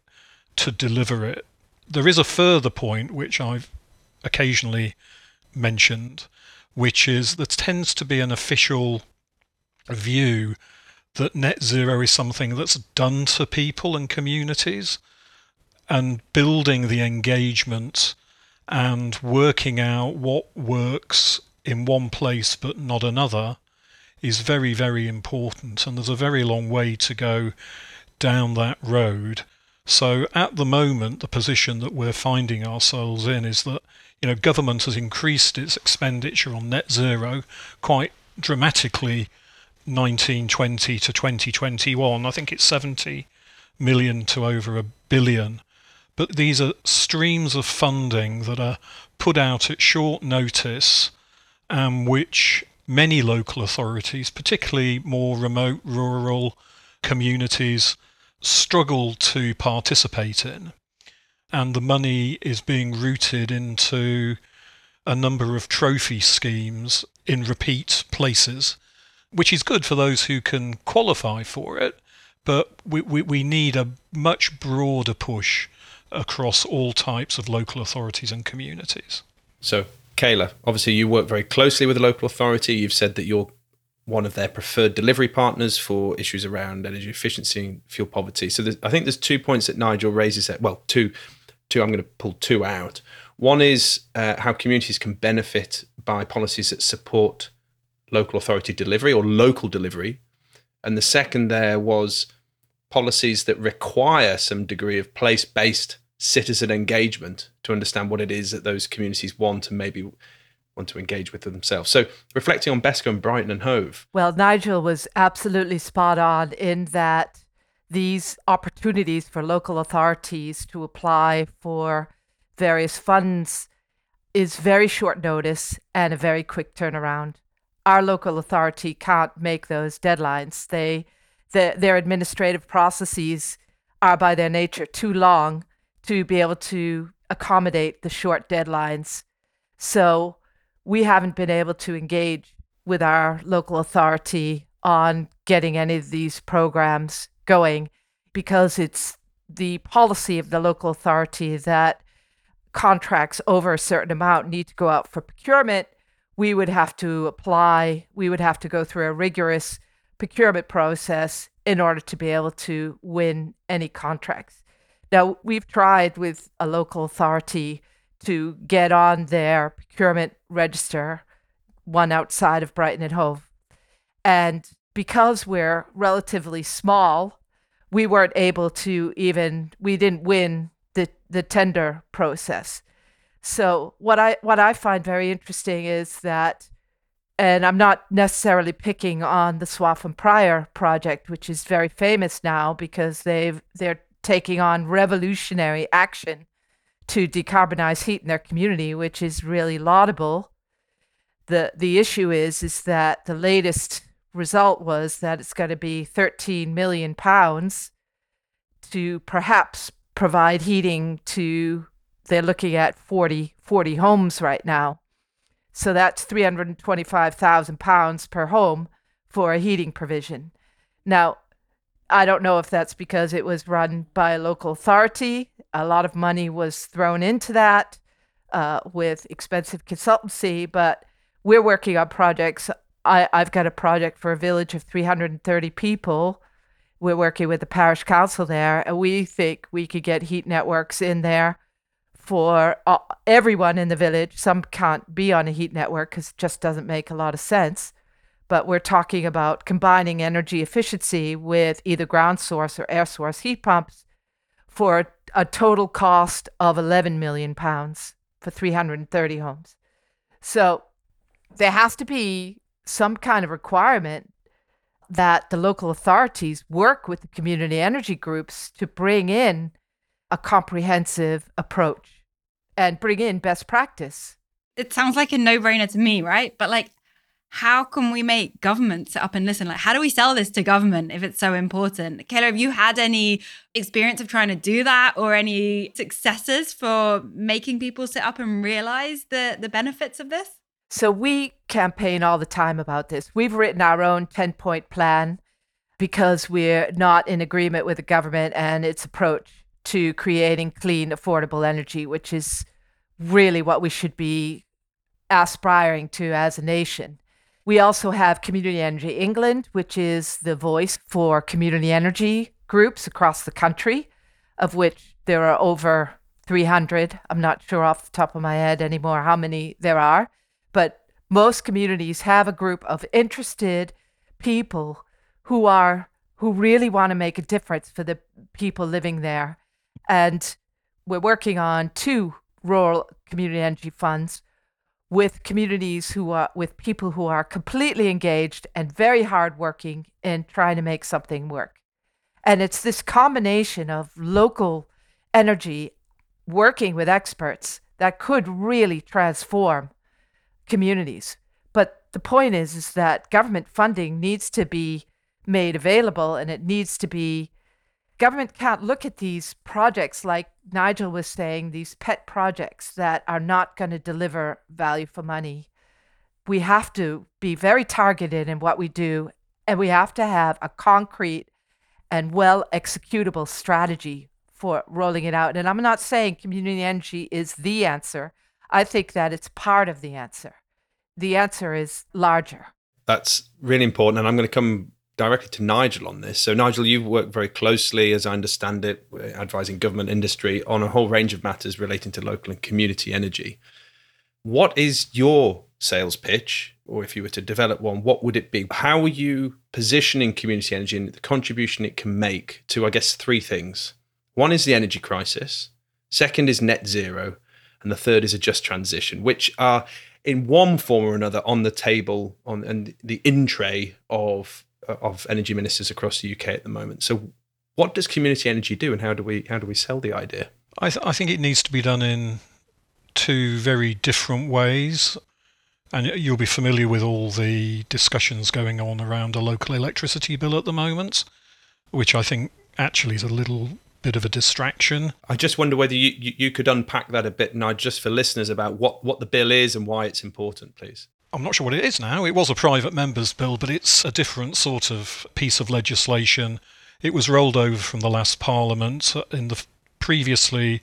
to deliver it. There is a further point which I've occasionally mentioned, which is there tends to be an official view that net zero is something that's done to people and communities and building the engagement and working out what works in one place but not another is very, very important. And there's a very long way to go down that road. So at the moment, the position that we're finding ourselves in is that you know government has increased its expenditure on net zero quite dramatically 1920 to 2021. I think it's 70 million to over a billion. But these are streams of funding that are put out at short notice, um, which many local authorities, particularly more remote rural communities, struggle to participate in. And the money is being routed into a number of trophy schemes in repeat places which is good for those who can qualify for it. But we, we, we need a much broader push across all types of local authorities and communities. So, Kayla, obviously you work very closely with the local authority. You've said that you're one of their preferred delivery partners for issues around energy efficiency and fuel poverty. So I think there's two points that Nigel raises there. Well, two, two. I'm going to pull two out. One is uh, how communities can benefit by policies that support local authority delivery or local delivery. And the second there was policies that require some degree of place based citizen engagement to understand what it is that those communities want and maybe want to engage with themselves. So, reflecting on BESCO and Brighton and Hove. Well, Nigel was absolutely spot on in that these opportunities for local authorities to apply for various funds is very short notice and a very quick turnaround our local authority can't make those deadlines. They, the, their administrative processes are by their nature too long to be able to accommodate the short deadlines. So we haven't been able to engage with our local authority on getting any of these programs going because it's the policy of the local authority that contracts over a certain amount need to go out for procurement we would have to apply, we would have to go through a rigorous procurement process in order to be able to win any contracts. Now, we've tried with a local authority to get on their procurement register, one outside of Brighton and Hove. And because we're relatively small, we weren't able to even, we didn't win the, the tender process. So what I what I find very interesting is that, and I'm not necessarily picking on the Swaffham Prior project, which is very famous now because they've they're taking on revolutionary action to decarbonize heat in their community, which is really laudable. The the issue is is that the latest result was that it's going to be 13 million pounds to perhaps provide heating to they're looking at 40, 40 homes right now. So that's 325,000 pounds per home for a heating provision. Now, I don't know if that's because it was run by a local authority. A lot of money was thrown into that uh, with expensive consultancy, but we're working on projects. I, I've got a project for a village of 330 people. We're working with the parish council there, and we think we could get heat networks in there for uh, everyone in the village. Some can't be on a heat network because it just doesn't make a lot of sense. But we're talking about combining energy efficiency with either ground source or air source heat pumps for a total cost of 11 million pounds for 330 homes. So there has to be some kind of requirement that the local authorities work with the community energy groups to bring in a comprehensive approach and bring in best practice. It sounds like a no brainer to me, right? But like, how can we make government sit up and listen? Like, how do we sell this to government if it's so important? Kayla, have you had any experience of trying to do that or any successes for making people sit up and realize the, the benefits of this? So we campaign all the time about this. We've written our own 10 point plan because we're not in agreement with the government and its approach to creating clean, affordable energy, which is really what we should be aspiring to as a nation. We also have Community Energy England, which is the voice for community energy groups across the country, of which there are over 300. I'm not sure off the top of my head anymore how many there are, but most communities have a group of interested people who are who really want to make a difference for the people living there. And we're working on two rural community energy funds with communities who are with people who are completely engaged and very hardworking in trying to make something work. And it's this combination of local energy working with experts that could really transform communities. But the point is is that government funding needs to be made available and it needs to be government can't look at these projects like Nigel was saying, these pet projects that are not going to deliver value for money. We have to be very targeted in what we do, and we have to have a concrete and well executable strategy for rolling it out. And I'm not saying community energy is the answer, I think that it's part of the answer. The answer is larger. That's really important. And I'm going to come directly to Nigel on this. So, Nigel, you've worked very closely, as I understand it, advising government industry on a whole range of matters relating to local and community energy. What is your sales pitch, or if you were to develop one, what would it be? How are you positioning community energy and the contribution it can make to, I guess, three things? One is the energy crisis, second is net zero, and the third is a just transition, which are in one form or another on the table on and the in tray of of energy ministers across the UK at the moment. So, what does community energy do, and how do we how do we sell the idea? I, th- I think it needs to be done in two very different ways. And you'll be familiar with all the discussions going on around a local electricity bill at the moment, which I think actually is a little bit of a distraction. I just wonder whether you, you, you could unpack that a bit, now, just for listeners, about what, what the bill is and why it's important, please. I'm not sure what it is now. It was a private member's bill, but it's a different sort of piece of legislation. It was rolled over from the last parliament. In the previously,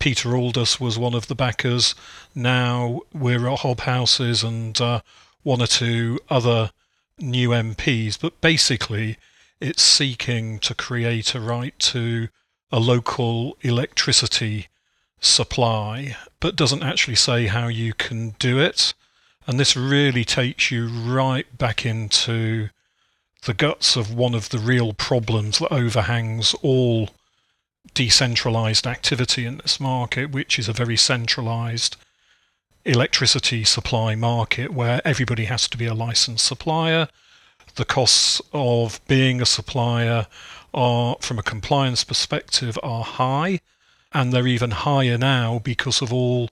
Peter Aldous was one of the backers. Now Wera Hobhouse's and uh, one or two other new MPs. But basically, it's seeking to create a right to a local electricity supply, but doesn't actually say how you can do it. And this really takes you right back into the guts of one of the real problems that overhangs all decentralized activity in this market, which is a very centralized electricity supply market where everybody has to be a licensed supplier. The costs of being a supplier are, from a compliance perspective, are high, and they're even higher now because of all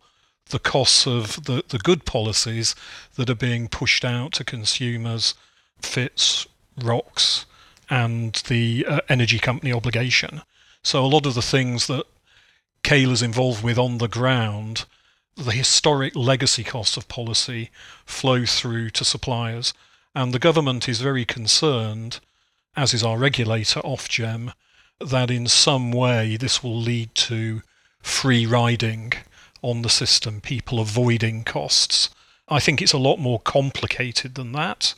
the costs of the, the good policies that are being pushed out to consumers, FITs, ROCs, and the uh, energy company obligation. So a lot of the things that Kayla is involved with on the ground, the historic legacy costs of policy flow through to suppliers. And the government is very concerned, as is our regulator, Ofgem, that in some way this will lead to free riding on the system, people avoiding costs. I think it's a lot more complicated than that.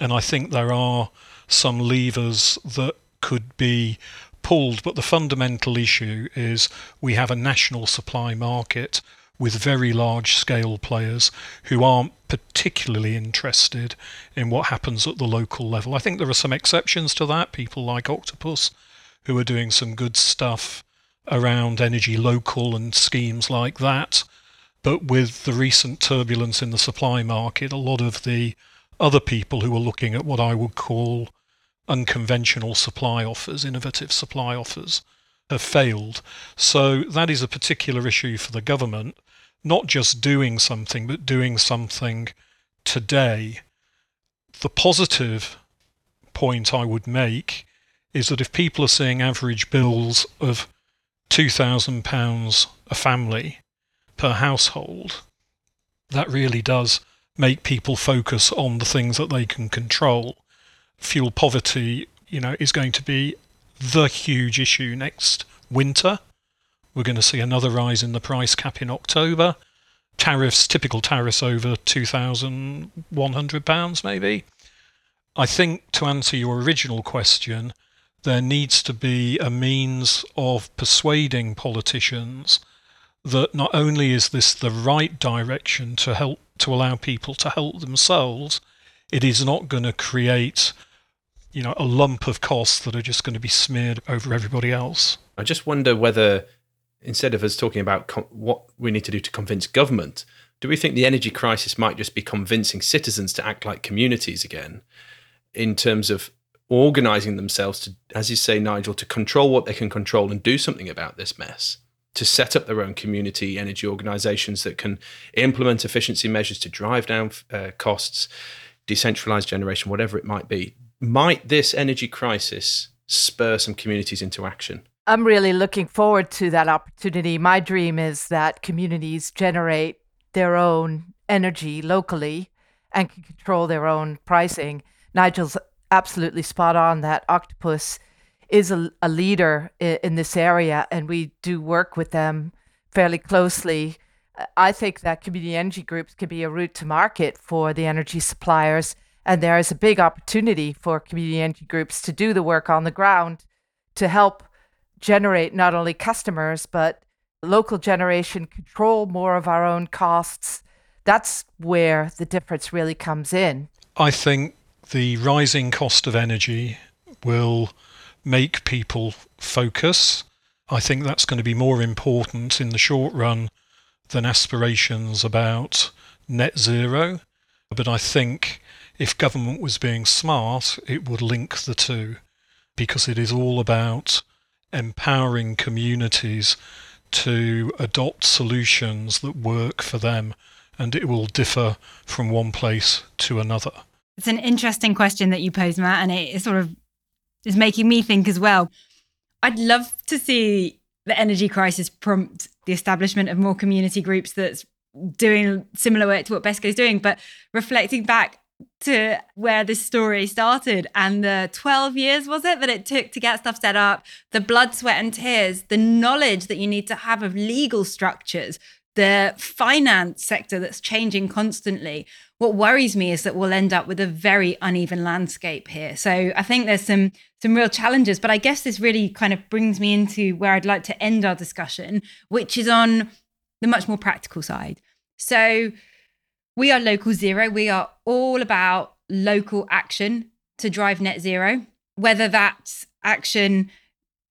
And I think there are some levers that could be pulled. But the fundamental issue is we have a national supply market with very large scale players who aren't particularly interested in what happens at the local level. I think there are some exceptions to that, people like Octopus who are doing some good stuff around energy local and schemes like that. But with the recent turbulence in the supply market, a lot of the other people who are looking at what I would call unconventional supply offers, innovative supply offers, have failed. So that is a particular issue for the government, not just doing something, but doing something today. The positive point I would make is that if people are seeing average bills of £2,000 a family per household, that really does make people focus on the things that they can control. Fuel poverty, you know, is going to be the huge issue next winter. We're going to see another rise in the price cap in October. Tariffs, typical tariffs over £2,100 maybe. I think to answer your original question, there needs to be a means of persuading politicians that not only is this the right direction to help to allow people to help themselves, it is not going to create you know a lump of costs that are just going to be smeared over everybody else. I just wonder whether instead of us talking about what we need to do to convince government, do we think the energy crisis might just be convincing citizens to act like communities again in terms of organizing themselves to as you say Nigel to control what they can control and do something about this mess? to set up their own community energy organizations that can implement efficiency measures to drive down uh, costs, decentralized generation, whatever it might be. Might this energy crisis spur some communities into action? I'm really looking forward to that opportunity. My dream is that communities generate their own energy locally and can control their own pricing. Nigel's absolutely spot on that Octopus is a, a leader in, in this area, and we do work with them fairly closely. I think that community energy groups can be a route to market for the energy suppliers, and there is a big opportunity for community energy groups to do the work on the ground to help generate not only customers but local generation, control more of our own costs. That's where the difference really comes in. I think the rising cost of energy will make people focus. I think that's going to be more important in the short run than aspirations about net zero. But I think if government was being smart, it would link the two because it is all about empowering communities to adopt solutions that work for them and it will differ from one place to another. It's an interesting question that you pose, Matt, and it sort of is making me think as well. I'd love to see the energy crisis prompt the establishment of more community groups that's doing similar work to what BESCO is doing. But reflecting back to where this story started and the 12 years was it that it took to get stuff set up, the blood, sweat, and tears, the knowledge that you need to have of legal structures, the finance sector that's changing constantly. What worries me is that we'll end up with a very uneven landscape here. So I think there's some some real challenges, but I guess this really kind of brings me into where I'd like to end our discussion, which is on the much more practical side. So we are local zero. We are all about local action to drive net zero, whether that's action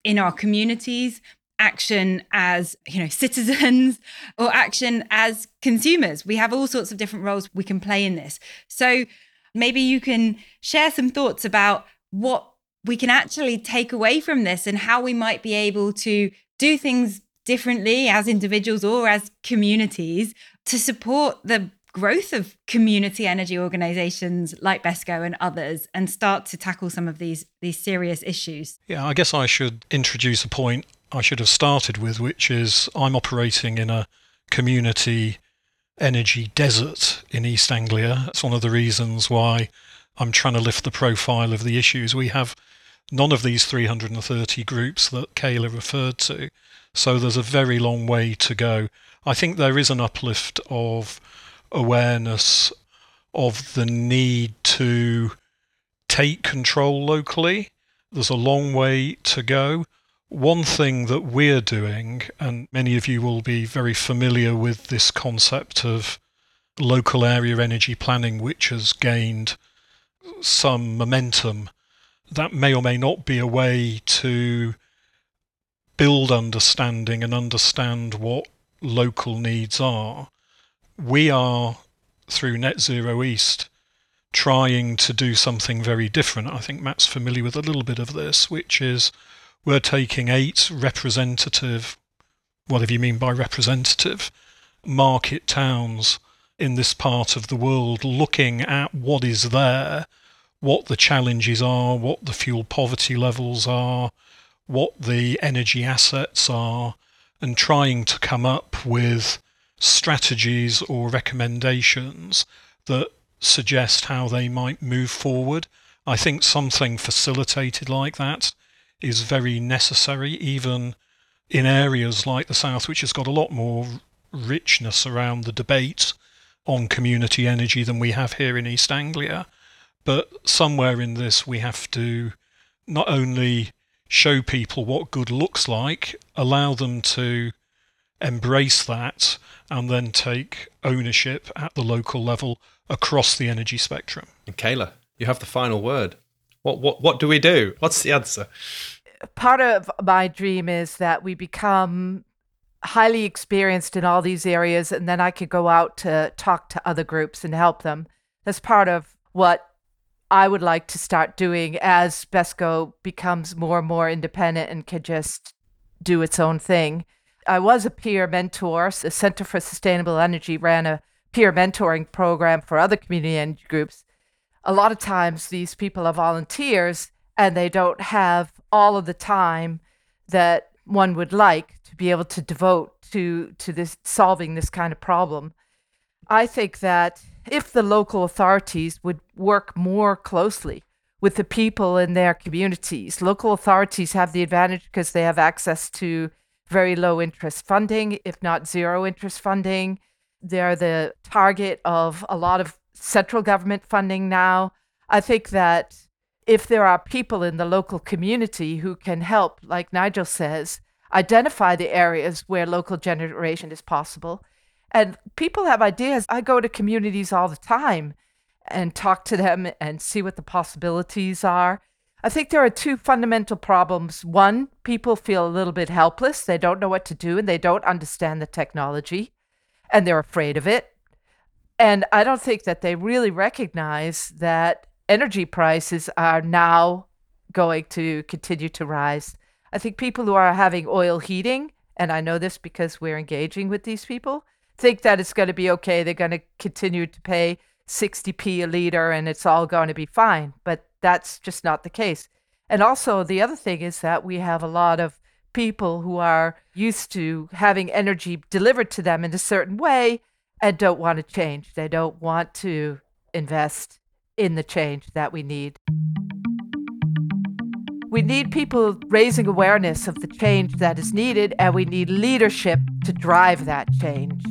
in our communities, action as you know [laughs] citizens or action as consumers we have all sorts of different roles we can play in this so maybe you can share some thoughts about what we can actually take away from this and how we might be able to do things differently as individuals or as communities to support the growth of community energy organizations like BESCO and others and start to tackle some of these these serious issues. Yeah, I guess I should introduce a point I should have started with, which is I'm operating in a community energy desert in East Anglia. It's one of the reasons why I'm trying to lift the profile of the issues. We have none of these 330 groups that Kayla referred to. So there's a very long way to go. I think there is an uplift of awareness of the need to take control locally. There's a long way to go. One thing that we're doing, and many of you will be very familiar with this concept of local area energy planning, which has gained some momentum, that may or may not be a way to build understanding and understand what local needs are. we are, through Net Zero East, trying to do something very different. I think Matt's familiar with a little bit of this, which is we're taking eight representative, whatever you mean by representative, market towns in this part of the world, looking at what is there, what the challenges are, what the fuel poverty levels are, what the energy assets are, and trying to come up with strategies or recommendations that suggest how they might move forward. I think something facilitated like that is very necessary, even in areas like the South, which has got a lot more richness around the debate on community energy than we have here in East Anglia. But somewhere in this, we have to not only show people what good looks like, allow them to embrace that, and then take ownership at the local level across the energy spectrum. And Kayla, you have the final word. What what what do we do? What's the answer? Part of my dream is that we become highly experienced in all these areas and then I could go out to talk to other groups and help them. That's part of what I would like to start doing as BESCO becomes more and more independent and can just do its own thing. I was a peer mentor. The Center for Sustainable Energy ran a peer mentoring program for other community energy groups. A lot of times, these people are volunteers and they don't have all of the time that one would like to be able to devote to to this solving this kind of problem. I think that if the local authorities would work more closely with the people in their communities, local authorities have the advantage because they have access to very low interest funding, if not zero interest funding. They're the target of a lot of central government funding now. I think that if there are people in the local community who can help, like Nigel says, identify the areas where local generation is possible. And people have ideas. I go to communities all the time and talk to them and see what the possibilities are. I think there are two fundamental problems. One, people feel a little bit helpless. They don't know what to do and they don't understand the technology and they're afraid of it. And I don't think that they really recognize that energy prices are now going to continue to rise. I think people who are having oil heating, and I know this because we're engaging with these people, think that it's going to be okay. They're going to continue to pay 60p a liter and it's all going to be fine. But that's just not the case. And also, the other thing is that we have a lot of people who are used to having energy delivered to them in a certain way and don't want to change. They don't want to invest in the change that we need. We need people raising awareness of the change that is needed, and we need leadership to drive that change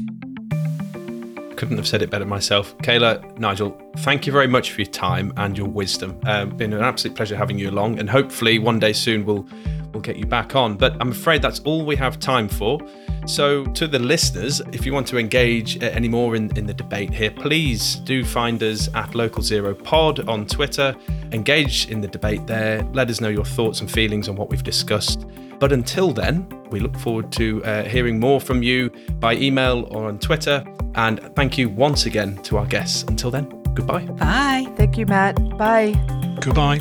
couldn't have said it better myself. Kayla, Nigel, thank you very much for your time and your wisdom. Um, been an absolute pleasure having you along, and hopefully one day soon we'll we'll get you back on. But I'm afraid that's all we have time for. So, to the listeners, if you want to engage any more in, in the debate here, please do find us at Local Zero Pod on Twitter. Engage in the debate there. Let us know your thoughts and feelings on what we've discussed. But until then, we look forward to uh, hearing more from you by email or on Twitter. And thank you once again to our guests. Until then, goodbye. Bye. Thank you, Matt. Bye. Goodbye.